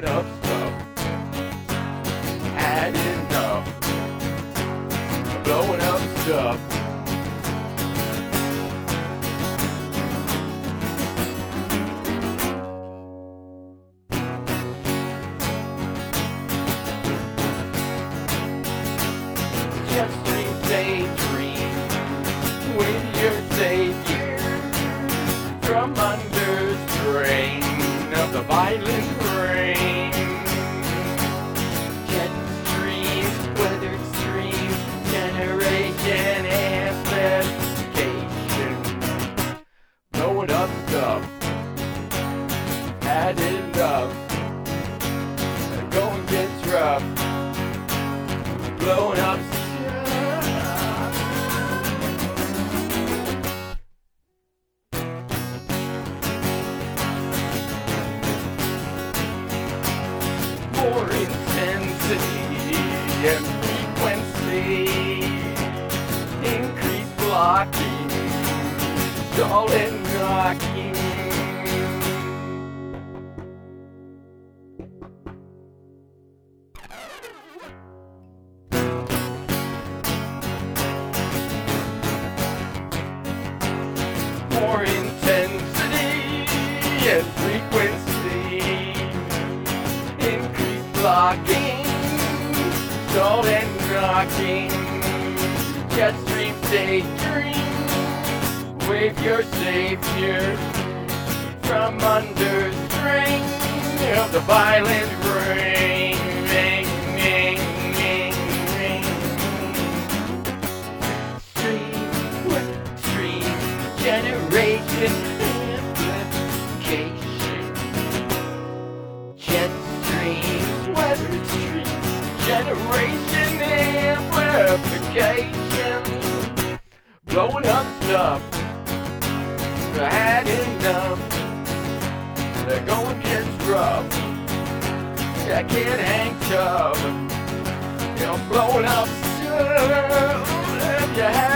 doing up stuff. Adding up. Blowing up stuff. Just a daydream with your the violent rain. Jet streams, weather extremes, generation amplification. Blowing up stuff, had enough. Going gets rough, blowing up stuff. Intensity and frequency. Increase blocking, stall and knocking. Stall and knocking, jet stream daydream, wave your savior from under strain of the violent. Rain, rain, rain, rain. Stream, stream, generation, amplification. Jet streams, weather streams, generation amplification. Blowing up stuff, I had enough. They're going gets rough. I can't hang tough. You know, blowing up stuff, you?